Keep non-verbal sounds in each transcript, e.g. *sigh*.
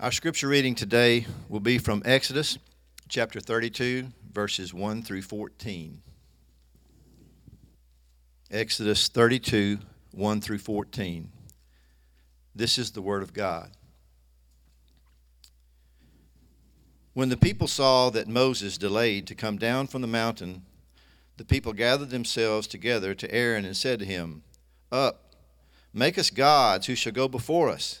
Our scripture reading today will be from Exodus chapter 32, verses 1 through 14. Exodus 32, 1 through 14. This is the Word of God. When the people saw that Moses delayed to come down from the mountain, the people gathered themselves together to Aaron and said to him, Up, make us gods who shall go before us.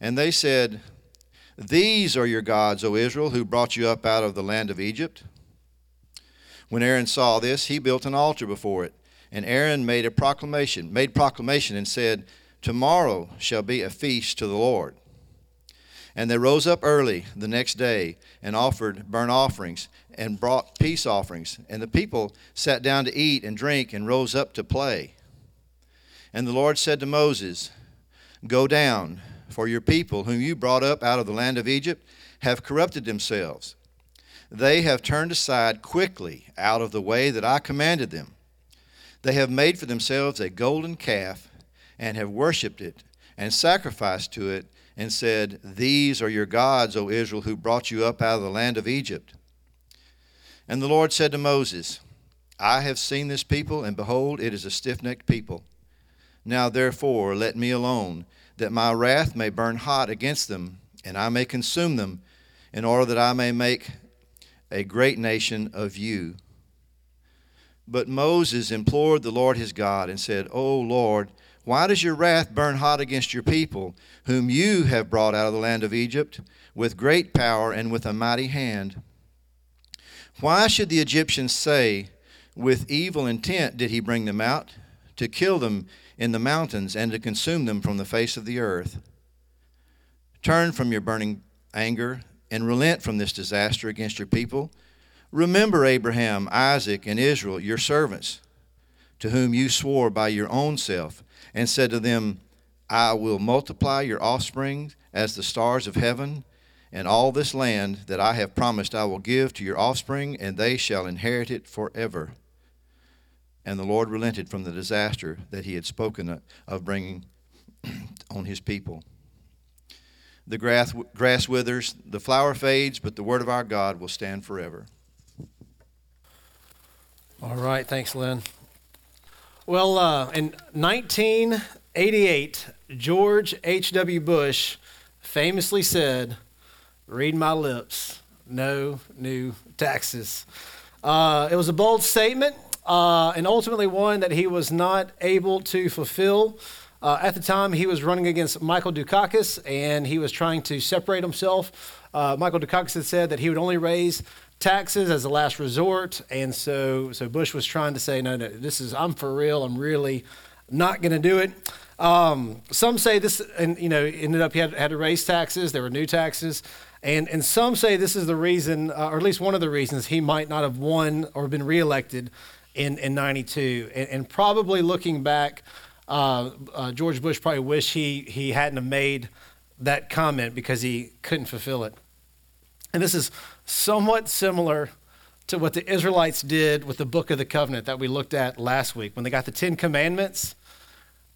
and they said, These are your gods, O Israel, who brought you up out of the land of Egypt. When Aaron saw this, he built an altar before it. And Aaron made a proclamation, made proclamation and said, Tomorrow shall be a feast to the Lord. And they rose up early the next day and offered burnt offerings and brought peace offerings. And the people sat down to eat and drink and rose up to play. And the Lord said to Moses, Go down for your people, whom you brought up out of the land of Egypt, have corrupted themselves. They have turned aside quickly out of the way that I commanded them. They have made for themselves a golden calf and have worshipped it and sacrificed to it and said, These are your gods, O Israel, who brought you up out of the land of Egypt. And the Lord said to Moses, I have seen this people, and behold, it is a stiff necked people. Now therefore, let me alone that my wrath may burn hot against them, and I may consume them, in order that I may make a great nation of you. But Moses implored the Lord his God and said, O Lord, why does your wrath burn hot against your people, whom you have brought out of the land of Egypt, with great power and with a mighty hand? Why should the Egyptians say, With evil intent did he bring them out, to kill them in the mountains and to consume them from the face of the earth. Turn from your burning anger and relent from this disaster against your people. Remember Abraham, Isaac, and Israel, your servants, to whom you swore by your own self, and said to them, I will multiply your offspring as the stars of heaven, and all this land that I have promised I will give to your offspring, and they shall inherit it forever. And the Lord relented from the disaster that he had spoken of bringing *clears throat* on his people. The grass, withers, the flower fades, but the word of our God will stand forever. All right, thanks, Lynn. Well, uh, in 1988, George H.W. Bush famously said, Read my lips, no new taxes. Uh, it was a bold statement uh, and ultimately one that he was not able to fulfill. Uh, at the time, he was running against Michael Dukakis, and he was trying to separate himself. Uh, Michael Dukakis had said that he would only raise taxes as a last resort, and so so Bush was trying to say, no, no, this is I'm for real. I'm really not going to do it. Um, some say this, and you know, ended up he had, had to raise taxes. There were new taxes. And, and some say this is the reason, uh, or at least one of the reasons, he might not have won or been reelected in, in 92. And, and probably looking back, uh, uh, George Bush probably wished he, he hadn't have made that comment because he couldn't fulfill it. And this is somewhat similar to what the Israelites did with the book of the covenant that we looked at last week. When they got the Ten Commandments,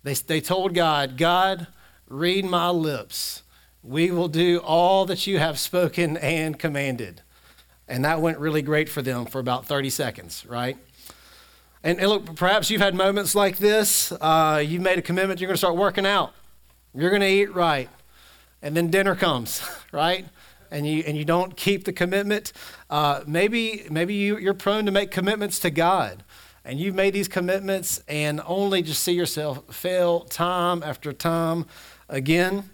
they, they told God, God, read my lips. We will do all that you have spoken and commanded. And that went really great for them for about 30 seconds, right? And, and look, perhaps you've had moments like this. Uh, you've made a commitment, you're going to start working out, you're going to eat right. And then dinner comes, *laughs* right? And you, and you don't keep the commitment. Uh, maybe maybe you, you're prone to make commitments to God. And you've made these commitments and only just see yourself fail time after time again.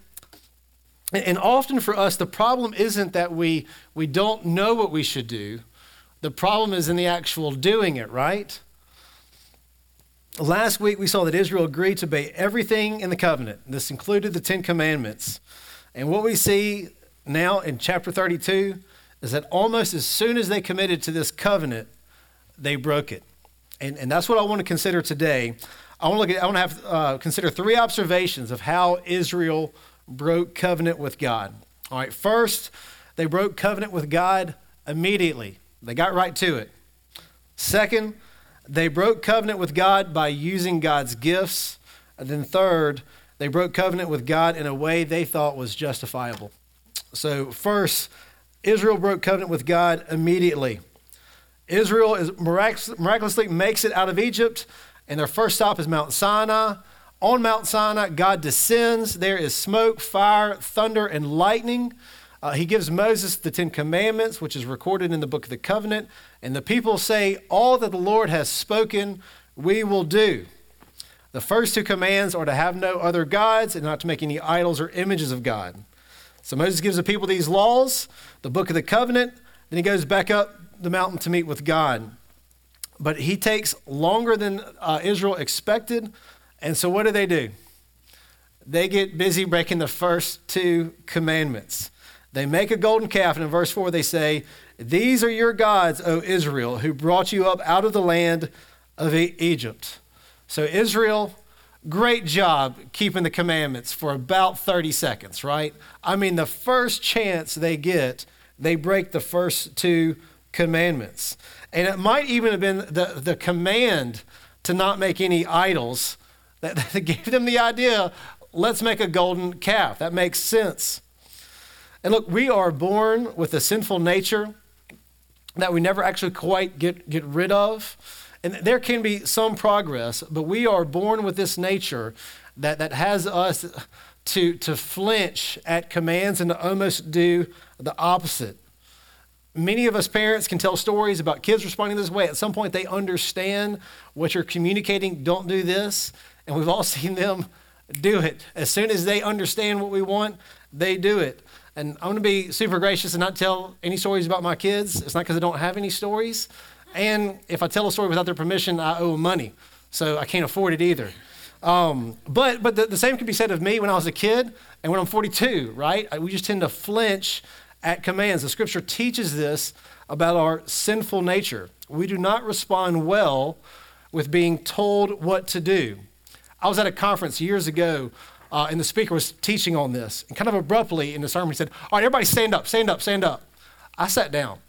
And often for us, the problem isn't that we, we don't know what we should do. The problem is in the actual doing it, right? Last week, we saw that Israel agreed to obey everything in the covenant. This included the Ten Commandments. And what we see now in chapter 32 is that almost as soon as they committed to this covenant, they broke it. And, and that's what I want to consider today. I want to, look at, I want to have, uh, consider three observations of how Israel broke covenant with God. All right, first, they broke covenant with God immediately. They got right to it. Second, they broke covenant with God by using God's gifts. And then third, they broke covenant with God in a way they thought was justifiable. So, first, Israel broke covenant with God immediately. Israel is miraculously makes it out of Egypt, and their first stop is Mount Sinai. On Mount Sinai, God descends. There is smoke, fire, thunder, and lightning. Uh, he gives Moses the Ten Commandments, which is recorded in the book of the covenant. And the people say, All that the Lord has spoken, we will do. The first two commands are to have no other gods and not to make any idols or images of God. So Moses gives the people these laws, the book of the covenant. Then he goes back up the mountain to meet with God. But he takes longer than uh, Israel expected. And so what do they do? They get busy breaking the first two commandments. They make a golden calf, and in verse 4 they say, These are your gods, O Israel, who brought you up out of the land of Egypt. So, Israel, great job keeping the commandments for about 30 seconds, right? I mean, the first chance they get, they break the first two commandments. And it might even have been the, the command to not make any idols that, *laughs* that gave them the idea let's make a golden calf. That makes sense. And look, we are born with a sinful nature that we never actually quite get, get rid of. And there can be some progress, but we are born with this nature that, that has us to, to flinch at commands and to almost do the opposite. Many of us parents can tell stories about kids responding this way. At some point, they understand what you're communicating. Don't do this. And we've all *laughs* seen them do it. As soon as they understand what we want, they do it. And I'm going to be super gracious and not tell any stories about my kids. It's not because I don't have any stories. And if I tell a story without their permission, I owe money. So I can't afford it either. Um, but but the, the, same can be said of me when I was a kid and when I'm 42, right? We just tend to flinch at commands. The scripture teaches this about our sinful nature. We do not respond well with being told what to do. I was at a conference years ago uh, and the speaker was teaching on this. And kind of abruptly in the sermon, he said, All right, everybody stand up, stand up, stand up. I sat down.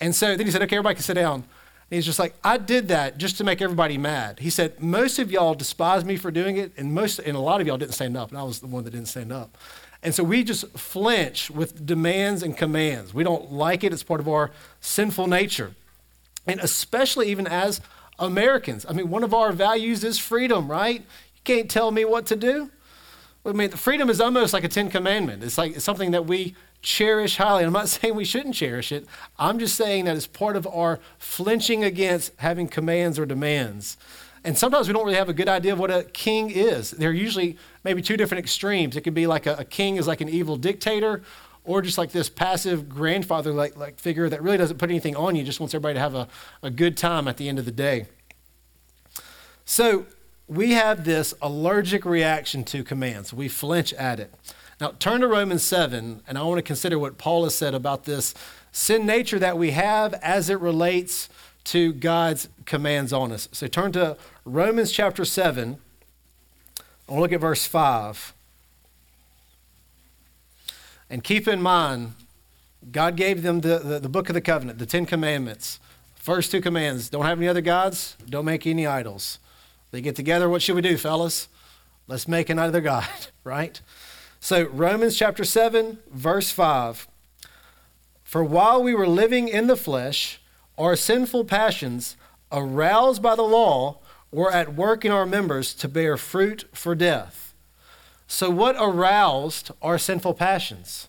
And so then he said, Okay, everybody can sit down. And he's just like, I did that just to make everybody mad. He said, Most of y'all despise me for doing it, and most and a lot of y'all didn't stand up, and I was the one that didn't stand up. And so we just flinch with demands and commands. We don't like it, it's part of our sinful nature. And especially even as Americans. I mean, one of our values is freedom, right? You can't tell me what to do. I mean, freedom is almost like a Ten Commandment. It's like it's something that we cherish highly. I'm not *laughs* saying we shouldn't cherish it. I'm just saying that it's part of our flinching against having commands or demands. And sometimes we don't really have a good idea of what a king is. There are usually maybe two different extremes. It could be like a, a king is like an evil dictator, or just like this passive grandfather like, like figure that really doesn't put anything on you, just wants everybody to have a, a good time at the end of the day. So we have this allergic reaction to commands. We flinch at it. Now, turn to Romans 7, and I want to consider what Paul has said about this sin nature that we have as it relates to God's commands on us. So turn to Romans chapter 7. I want to look at verse 5. And keep in mind, God gave them the, the, the book of the covenant, the Ten Commandments. First two commands don't have any other gods, don't make any idols. They get together. What should we do, fellas? Let's make another God, *laughs* right? So, Romans chapter 7, verse 5. For while we were living in the flesh, our sinful passions, aroused by the law, were at work in our members to bear fruit for death. So, what aroused our sinful passions?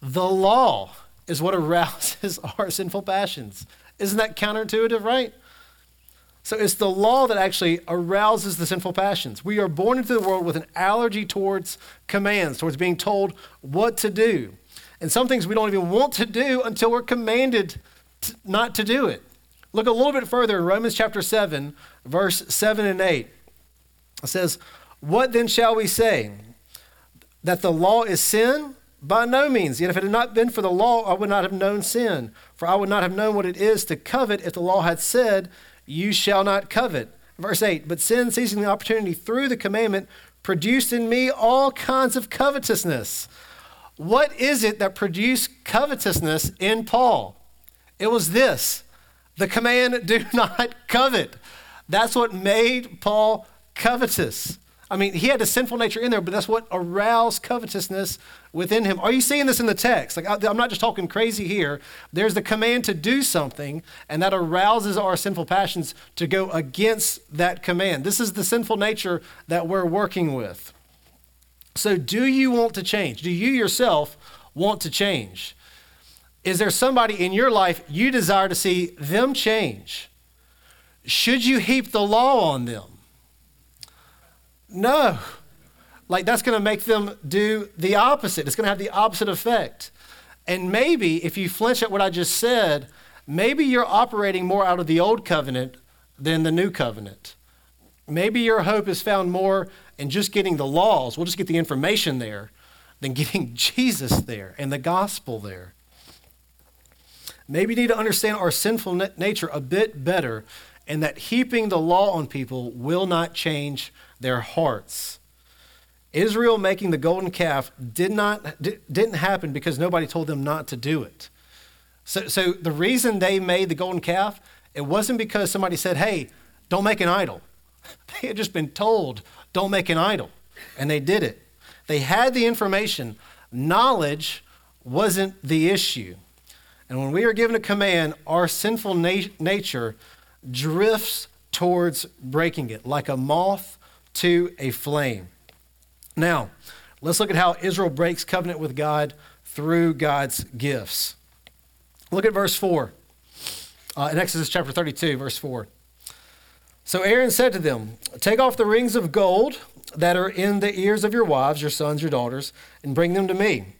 The law is what *laughs* arouses our sinful passions. Isn't that counterintuitive, right? So it's the law that actually arouses the sinful passions. We are born into the world with an allergy towards commands, towards being told what to do. And some things we don't even want to do until we're commanded to, not to do it. Look a little bit further in Romans chapter 7, verse 7 and 8. It says, What then shall we say? That the law is sin? By no means. Yet if it had not been for the law, I would not have known sin. For I would not have known what it is to covet if the law had said, You shall not covet. Verse 8 But sin, seizing the opportunity through the commandment, produced in me all kinds of covetousness. What is it that produced covetousness in Paul? It was this the command, *laughs* do not covet. That's what made Paul covetous. I mean, he had a sinful nature in there, but that's what aroused covetousness within him. Are you seeing this in the text? Like, I'm not just talking crazy here. There's the command to do something, and that arouses our sinful passions to go against that command. This is the sinful nature that we're working with. So, do you want to change? Do you yourself want to change? Is there somebody in your life you desire to see them change? Should you heap the law on them? No. Like that's going to make them do the opposite. It's going to have the opposite effect. And maybe if you flinch at what I just said, maybe you're operating more out of the old covenant than the new covenant. Maybe your hope is found more in just getting the laws. We'll just get the information there than *laughs* getting Jesus there and the gospel there. Maybe you need to understand our sinful nature a bit better and that heaping the law on people will not change their hearts. Israel making the golden calf did not, didn't happen because nobody told them not to do it. So, so the reason they made the golden calf, it wasn't because somebody said, hey, don't make an idol. *laughs* They had just been told, don't make an idol. And they did it. They had the information. Knowledge wasn't the issue. And when we are given a command, our sinful na- nature drifts towards breaking it like a moth to a flame. Now, let's look at how Israel breaks covenant with God through God's gifts. Look at verse 4 uh, in Exodus chapter 32, verse 4. So Aaron said to them, Take off the rings of gold that are in the ears of your wives, your sons, your daughters, and bring them to me.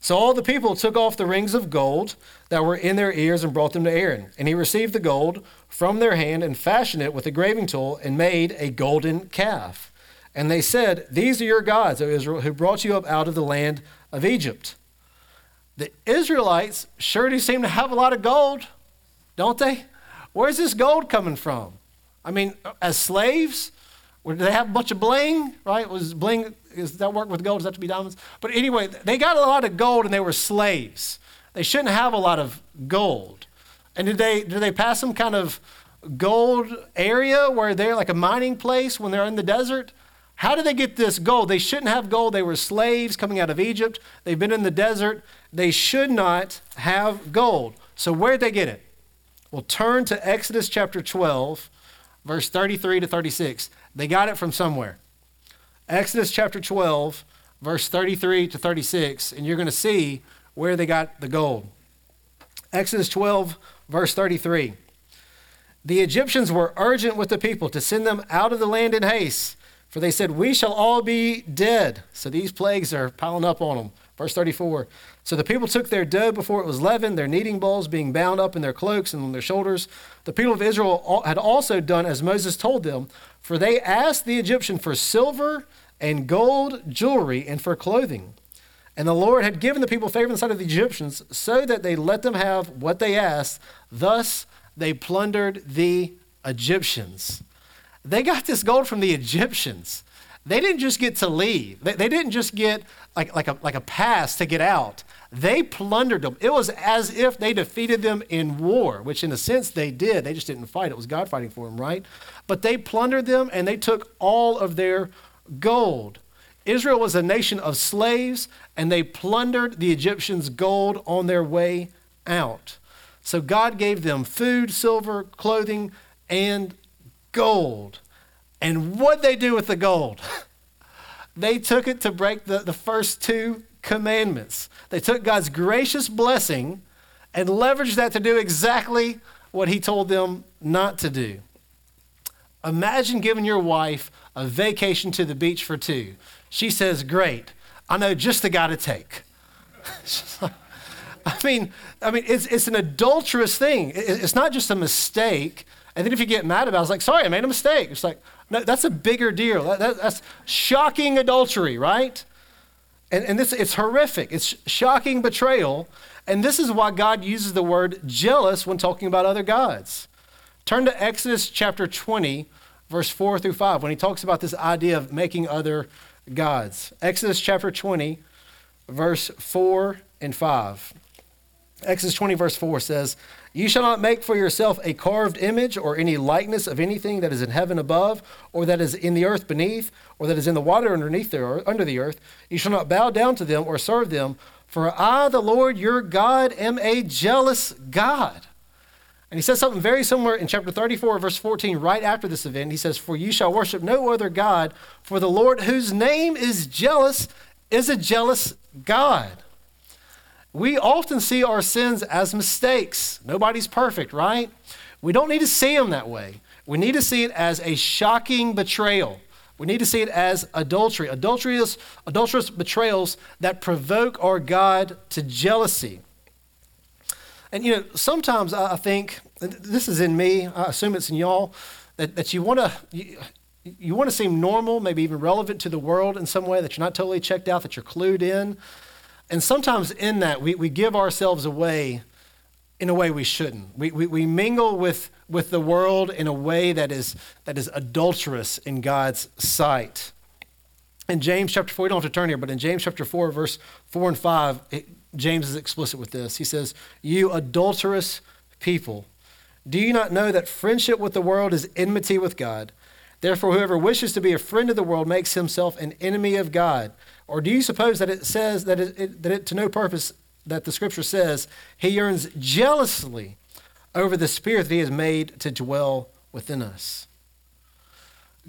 So all the people took off the rings of gold that were in their ears and brought them to Aaron. And he received the gold from their hand and fashioned it with a graving tool and made a golden calf. And they said, These are your gods, O Israel, who brought you up out of the land of Egypt. The Israelites sure do seem to have a lot of gold, don't they? Where's this gold coming from? I mean, as slaves, did they have a bunch of bling, right? Was bling, is that work with gold? Does that to be diamonds? But anyway, they got a lot of gold and they were slaves. They shouldn't have a lot of gold. And did they, did they pass some kind of gold area where they're like a mining place when they're in the desert? How did they get this gold? They shouldn't have gold. They were slaves coming out of Egypt. They've been in the desert. They should not have gold. So, where'd they get it? Well, turn to Exodus chapter 12, verse 33 to 36. They got it from somewhere. Exodus chapter 12, verse 33 to 36, and you're going to see where they got the gold. Exodus 12, verse 33. The Egyptians were urgent with the people to send them out of the land in haste for they said, We shall all be dead. So these plagues are piling up on them. Verse 34. So the people took their dough before it was leavened, their kneading bowls being bound up in their cloaks and on their shoulders. The people of Israel had also done as Moses told them, for they asked the Egyptian for silver and gold jewelry and for clothing. And the Lord had given the people favor in the sight of the Egyptians, so that they let them have what they asked. Thus they plundered the Egyptians. They got this gold from the Egyptians. They didn't just get to leave. They, they didn't just get like, like, a, like a pass to get out. They plundered them. It was as if they defeated them in war, which in a sense they did. They just didn't fight. It was God fighting for them, right? But they plundered them and they took all of their gold. Israel was a nation of slaves and they plundered the Egyptians' gold on their way out. So God gave them food, silver, clothing, and gold. And what they do with the gold? *laughs* they took it to break the, the first two commandments. They took God's gracious blessing and leveraged that to do exactly what he told them not to do. Imagine giving your wife a vacation to the beach for two. She says, Great, I know just the guy to take. *laughs* I mean, I mean, it's, it's an adulterous thing. It's not just a mistake. And then if you get mad about it, it's like, sorry, I made a mistake. It's like, no, that's a bigger deal. That, that, that's shocking adultery, right? And, and this it's horrific. It's shocking betrayal. And this is why God uses the word jealous when talking about other gods. Turn to Exodus chapter 20, verse 4 through 5, when he talks about this idea of making other gods. Exodus chapter 20, verse 4 and 5. Exodus 20, verse 4 says, You shall not make for yourself a carved image or any likeness of anything that is in heaven above, or that is in the earth beneath, or that is in the water underneath the earth, under the earth. You shall not bow down to them or serve them, for I, the Lord your God, am a jealous God. And he says something very similar in chapter 34, verse 14, right after this event. He says, For you shall worship no other God, for the Lord, whose name is jealous, is a jealous God. We often see our sins as mistakes. Nobody's perfect, right? We don't need to see them that way. We need to see it as a shocking betrayal. We need to see it as adultery. Adulterous, adulterous betrayals that provoke our God to jealousy. And you know, sometimes I think this is in me. I assume it's in y'all that, that you want to you, you want to seem normal, maybe even relevant to the world in some way. That you're not totally checked out. That you're clued in. And sometimes in that, we, we give ourselves away in a way we shouldn't. We, we, we mingle with, with the world in a way that is, that is adulterous in God's sight. In James chapter 4, you don't have to turn here, but in James chapter 4, verse 4 and 5, it, James is explicit with this. He says, You adulterous people, do you not know that friendship with the world is enmity with God? Therefore, whoever wishes to be a friend of the world makes himself an enemy of God. Or do you suppose that it says that it, it, that it to no purpose that the scripture says he yearns jealously over the spirit that he has made to dwell within us?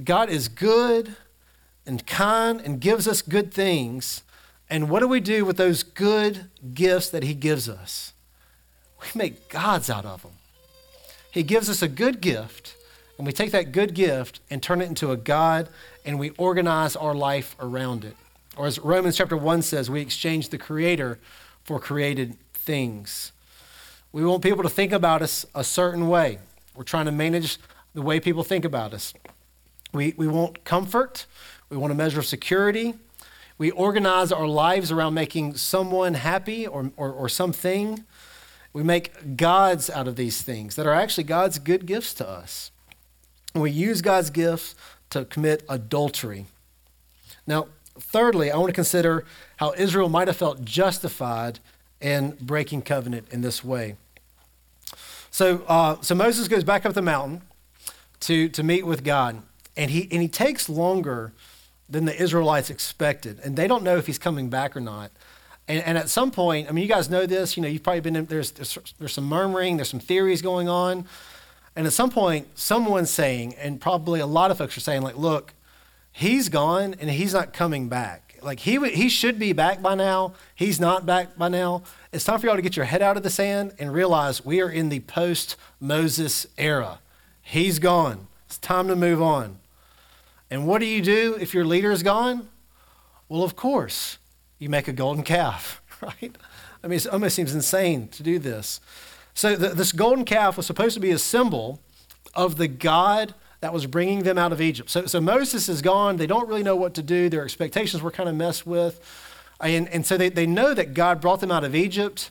God is good and kind and gives us good things. And what do we do with those good gifts that he gives us? We make gods out of them. He gives us a good gift, and we take that good gift and turn it into a God, and we organize our life around it. Or as Romans chapter 1 says, we exchange the Creator for created things. We want people to think about us a certain way. We're trying to manage the way people think about us. We, we want comfort. We want a measure of security. We organize our lives around making someone happy or, or, or something. We make gods out of these things that are actually God's good gifts to us. And we use God's gifts to commit adultery. Now, thirdly, I want to consider how Israel might have felt justified in breaking covenant in this way. So, uh, so Moses goes back up the mountain to, to meet with God, and he, and he takes longer than the Israelites expected, and they don't know if he's coming back or not. And, and at some point, I mean, you guys know this, you know, you've probably been there's, there's, there's some murmuring, there's some theories going on. And at some point, someone's saying, and probably a lot of folks are saying, like, look, he's gone and he's not coming back. Like he, he should be back by now. He's not back by now. It's time for y'all to get your head out of the sand and realize we are in the post Moses era. He's gone. It's time to move on. And what do you do if your leader is gone? Well, of course, you make a golden calf, *laughs* right? I mean, it almost seems insane to do this. So, the, this golden calf was supposed to be a symbol of the God that was bringing them out of Egypt. So, so Moses is gone. They don't really know what to do. Their expectations were kind of messed with. And, and so they, they know that God brought them out of Egypt,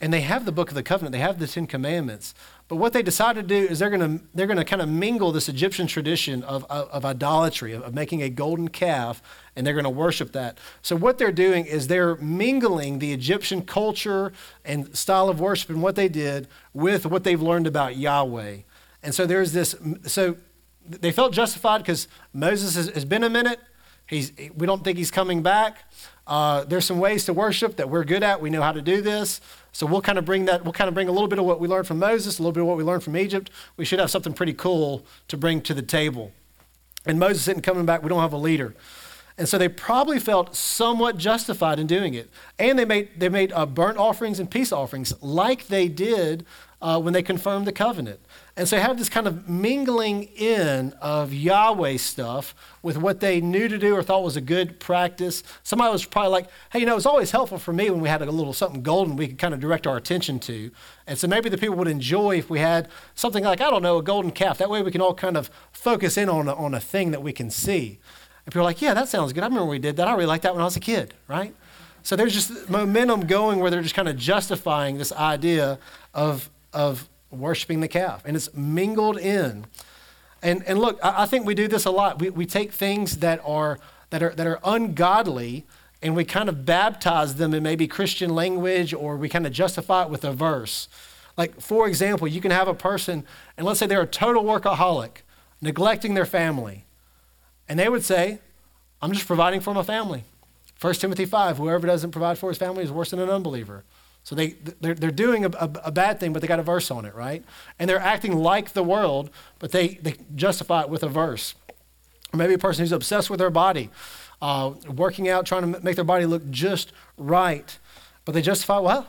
and they have the book of the covenant, they have the Ten Commandments. But what they decided to do is they're going to they're going to kind of mingle this Egyptian tradition of, of, of idolatry, of, of, making a golden calf, and they're going to worship that. So what they're doing is they're mingling the Egyptian culture and style of worship and what they did with what they've learned about Yahweh. And so there's this. So they felt justified because Moses has, has, been a minute. He's, we don't think he's coming back. Uh, there's some ways to worship that we're good at. We know how to do this. So we'll kind of bring that, we'll kind of bring a little bit of what we learned from Moses, a little bit of what we learned from Egypt. We should have something pretty cool to bring to the table. And Moses isn't coming back. We don't have a leader. And so they probably felt somewhat justified in doing it. And they made, they made uh, burnt offerings and peace offerings like they did uh, when they confirmed the covenant. And so they have this kind of mingling in of Yahweh stuff with what they knew to do or thought was a good practice. Somebody was probably like, hey, you know, it's always helpful for me when we had a little something golden we could kind of direct our attention to. And so maybe the people would enjoy if we had something like, I don't know, a golden calf. That way we can all kind of focus in on a, on a thing that we can see. And people are like, yeah, that sounds good. I remember we did that. I really liked that when I was a kid, right? So there's just momentum going where they're just kind of justifying this idea of, of worshiping the calf, and it's mingled in. And, and look, I, I think we do this a lot. We, we take things that are, that, are, that are ungodly and we kind of baptize them in maybe Christian language or we kind of justify it with a verse. Like, for example, you can have a person, and let's say they're a total workaholic, neglecting their family. And they would say, I'm just providing for my family. 1 Timothy 5, whoever doesn't provide for his family is worse than an unbeliever. So they, they're, they're doing a, a, a, bad thing, but they got a verse on it, right? And they're acting like the world, but they, they justify it with a verse. Or maybe a person who's obsessed with their body, uh, working out, trying to make their body look just right. But they justify, well,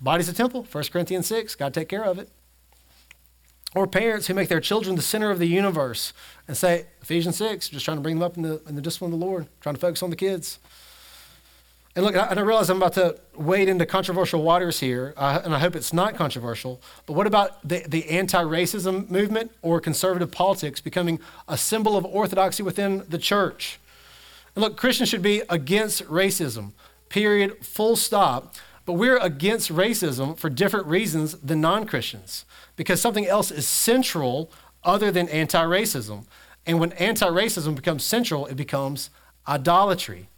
body's a temple, 1 Corinthians 6, got to take care of it. Or parents who make their children the center of the universe and say, Ephesians 6, just trying to bring them up in the, in the discipline of the Lord, trying to focus on the kids. And look, and I realize I'm about to wade into controversial waters here, uh, and I hope it's not controversial. But what about the, the anti racism movement or conservative politics becoming a symbol of orthodoxy within the church? And look, Christians should be against racism, period, full stop. But we're against racism for different reasons than non Christians, because something else is central other than anti racism. And when anti racism becomes central, it becomes idolatry.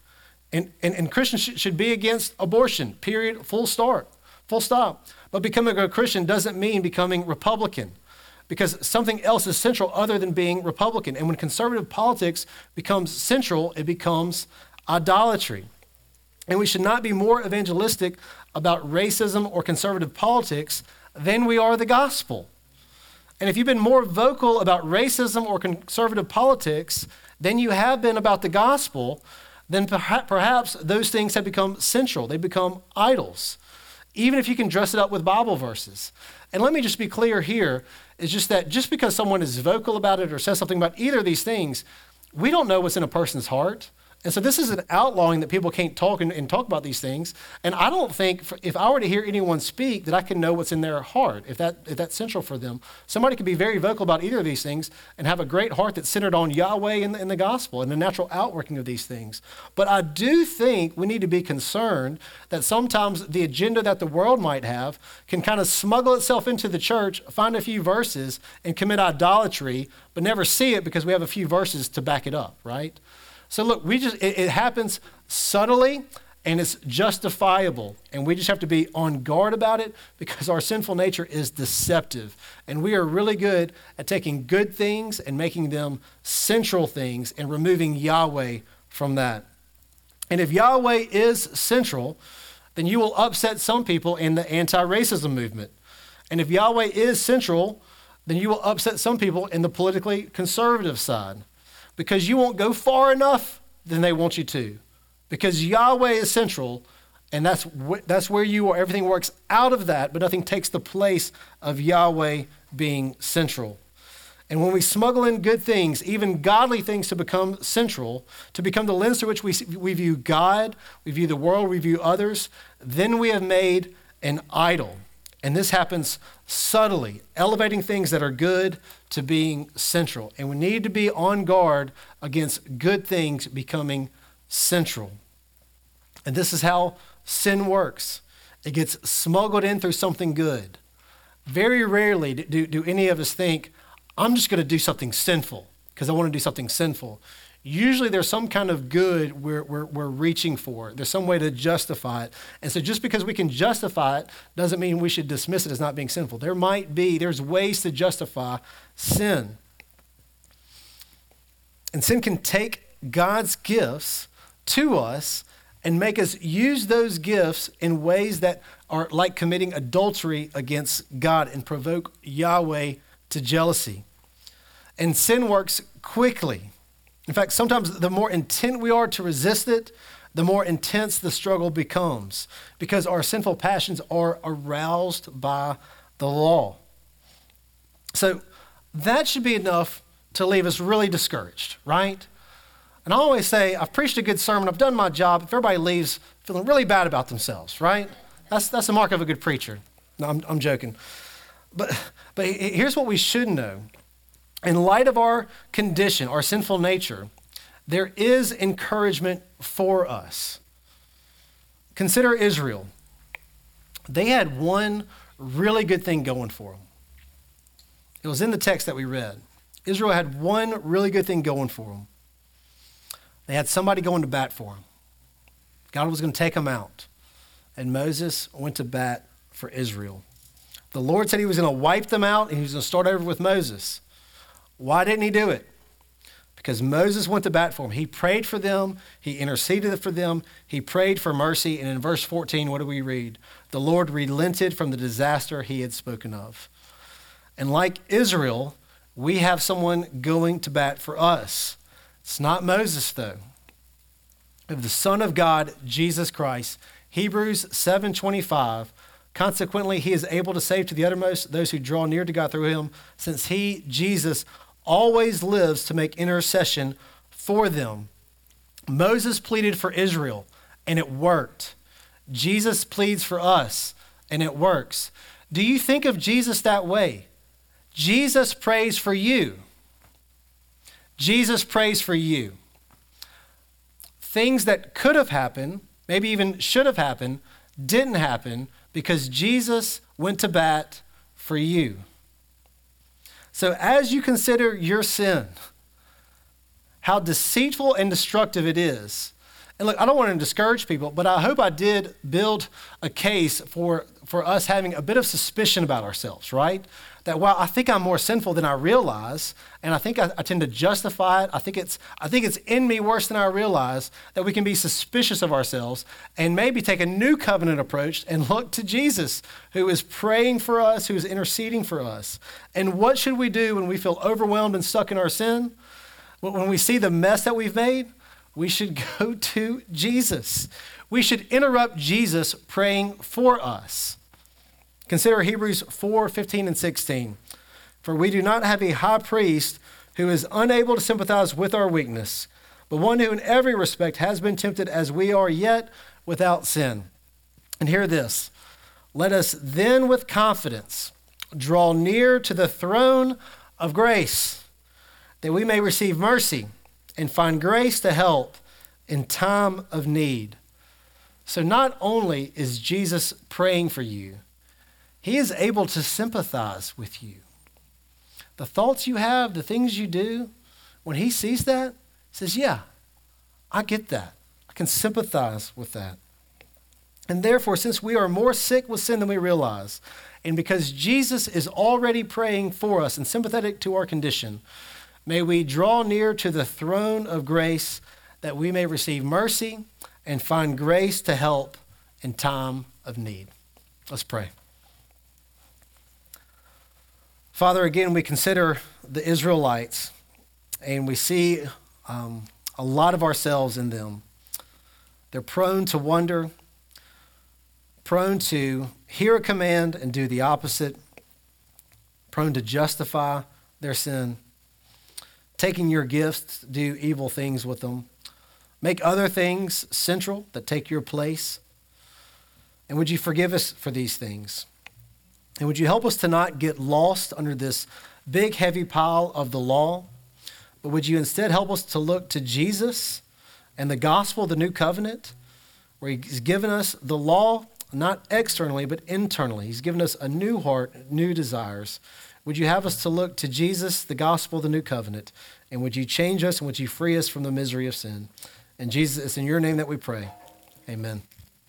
And, and, and Christians sh- should be against abortion, period, full start, full stop. But becoming a Christian doesn't mean becoming Republican because something else is central other than being Republican. And when conservative politics becomes central, it becomes idolatry. And we should not be more evangelistic about racism or conservative politics than we are the gospel. And if you've been more vocal about racism or conservative politics than you have been about the gospel, then perhaps those things have become central. They become idols, even if you can dress it up with Bible verses. And let me just be clear here is just that just because someone is vocal about it or says something about either of these things, we don't know what's in a person's heart. And so this is an outlawing that people can't talk and, and, talk about these things. And I don't think if I were to hear anyone speak that I can know what's in their heart, if, that, if that's central for them. Somebody can be very vocal about either of these things and have a great heart that's centered on Yahweh and the, the gospel and the natural outworking of these things. But I do think we need to be concerned that sometimes the agenda that the world might have can kind of smuggle itself into the church, find a few verses, and commit idolatry, but never see it because we have a few verses to back it up, right? So look, we just it, it happens subtly and it's justifiable. And we just have to be on guard about it because our sinful nature is deceptive. And we are really good at taking good things and making them central things and removing Yahweh from that. And if Yahweh is central, then you will upset some people in the anti racism movement. And if Yahweh is central, then you will upset some people in the politically conservative side because you won't go far enough than they want you to. Because Yahweh is central, and that's, wh- that's where you are. Everything works out of that, but nothing takes the place of Yahweh being central. And when we smuggle in good things, even godly things to become central, to become the lens through which we, we view God, we view the world, we view others, then we have made an idol. And this happens subtly, elevating things that are good to being central. And we need to be on guard against good things becoming central. And this is how sin works it gets smuggled in through something good. Very rarely do, do any of us think, I'm just going to do something sinful because I want to do something sinful usually there's some kind of good we're, we're, we're reaching for. There's some way to justify it. And so just because we can justify it doesn't mean we should dismiss it as not being sinful. There might be, there's ways to justify sin. And sin can take God's gifts to us and make us use those gifts in ways that are like committing adultery against God and provoke Yahweh to jealousy. And sin works quickly. In fact, sometimes the more intent we are to resist it, the more intense the struggle becomes because our sinful passions are aroused by the law. So that should be enough to leave us really discouraged, right? And I always say, I've preached a good sermon, I've done my job. If everybody leaves feeling really bad about themselves, right? That's, that's a mark of a good preacher. No, I'm, I'm joking. But, but here's what we should know in light of our condition, our sinful nature, there is encouragement for us. consider Israel. They had one really good thing going for them. It was in the text that we read. Israel had one really good thing going for them. They had somebody going to bat for them. God was going to take them out. And Moses went to bat for Israel. The Lord said he was going to wipe them out and he was going to start over with Moses. Why didn't he do it? Because Moses went to bat for them. He prayed for them, he interceded for them, he prayed for mercy. And in verse 14, what do we read? The Lord relented from the disaster he had spoken of. And like Israel, we have someone going to bat for us. It's not Moses, though. Of the Son of God, Jesus Christ, Hebrews 7:25. Consequently, he is able to save to the uttermost those who draw near to God through him, since he, Jesus, always lives to make intercession for them. Moses pleaded for Israel, and it worked. Jesus pleads for us, and it works. Do you think of Jesus that way? Jesus prays for you. Jesus prays for you. Things that could have happened, maybe even should have happened, didn't happen because Jesus went to bat for you. So, as you consider your sin, how deceitful and destructive it is, and look, I don't want to discourage people, but I hope I did build a case for, for us having a bit of suspicion about ourselves, right? that while I think I'm more sinful than I realize, and I think I, I, tend to justify it, I think, it's, I think it's in me worse than I realize, that we can be suspicious of ourselves and maybe take a new covenant approach and look to Jesus, who is praying for us, who is interceding for us. And what should we do when we feel overwhelmed and stuck in our sin? When we see the mess that we've made, we should *laughs* go to Jesus. We should interrupt Jesus praying for us. Consider Hebrews 4 15 and 16. For we do not have a high priest who is unable to sympathize with our weakness, but one who in every respect has been tempted as we are, yet without sin. And hear this let us then with confidence draw near to the throne of grace, that we may receive mercy and find grace to help in time of need. So, not only is Jesus praying for you, he is able to sympathize with you. The thoughts you have, the things you do, when he sees that, he says, Yeah, I get that. I can sympathize with that. And therefore, since we are more sick with sin than we realize, and because Jesus is already praying for us and sympathetic to our condition, may we draw near to the throne of grace that we may receive mercy and find grace to help in time of need. Let's pray. Father, again, we consider the Israelites and we see um, a lot of ourselves in them. They're prone to wonder, prone to hear a command and do the opposite, prone to justify their sin, taking your gifts, do evil things with them, make other things central that take your place. And would you forgive us for these things? And would you help us to not get lost under this big, heavy pile of the law? But would you instead help us to look to Jesus and the gospel, the new covenant, where He's given us the law, not externally, but internally? He's given us a new heart, new desires. Would you have us to look to Jesus, the gospel, the new covenant? And would you change us and would you free us from the misery of sin? And Jesus, it's in your name that we pray. Amen.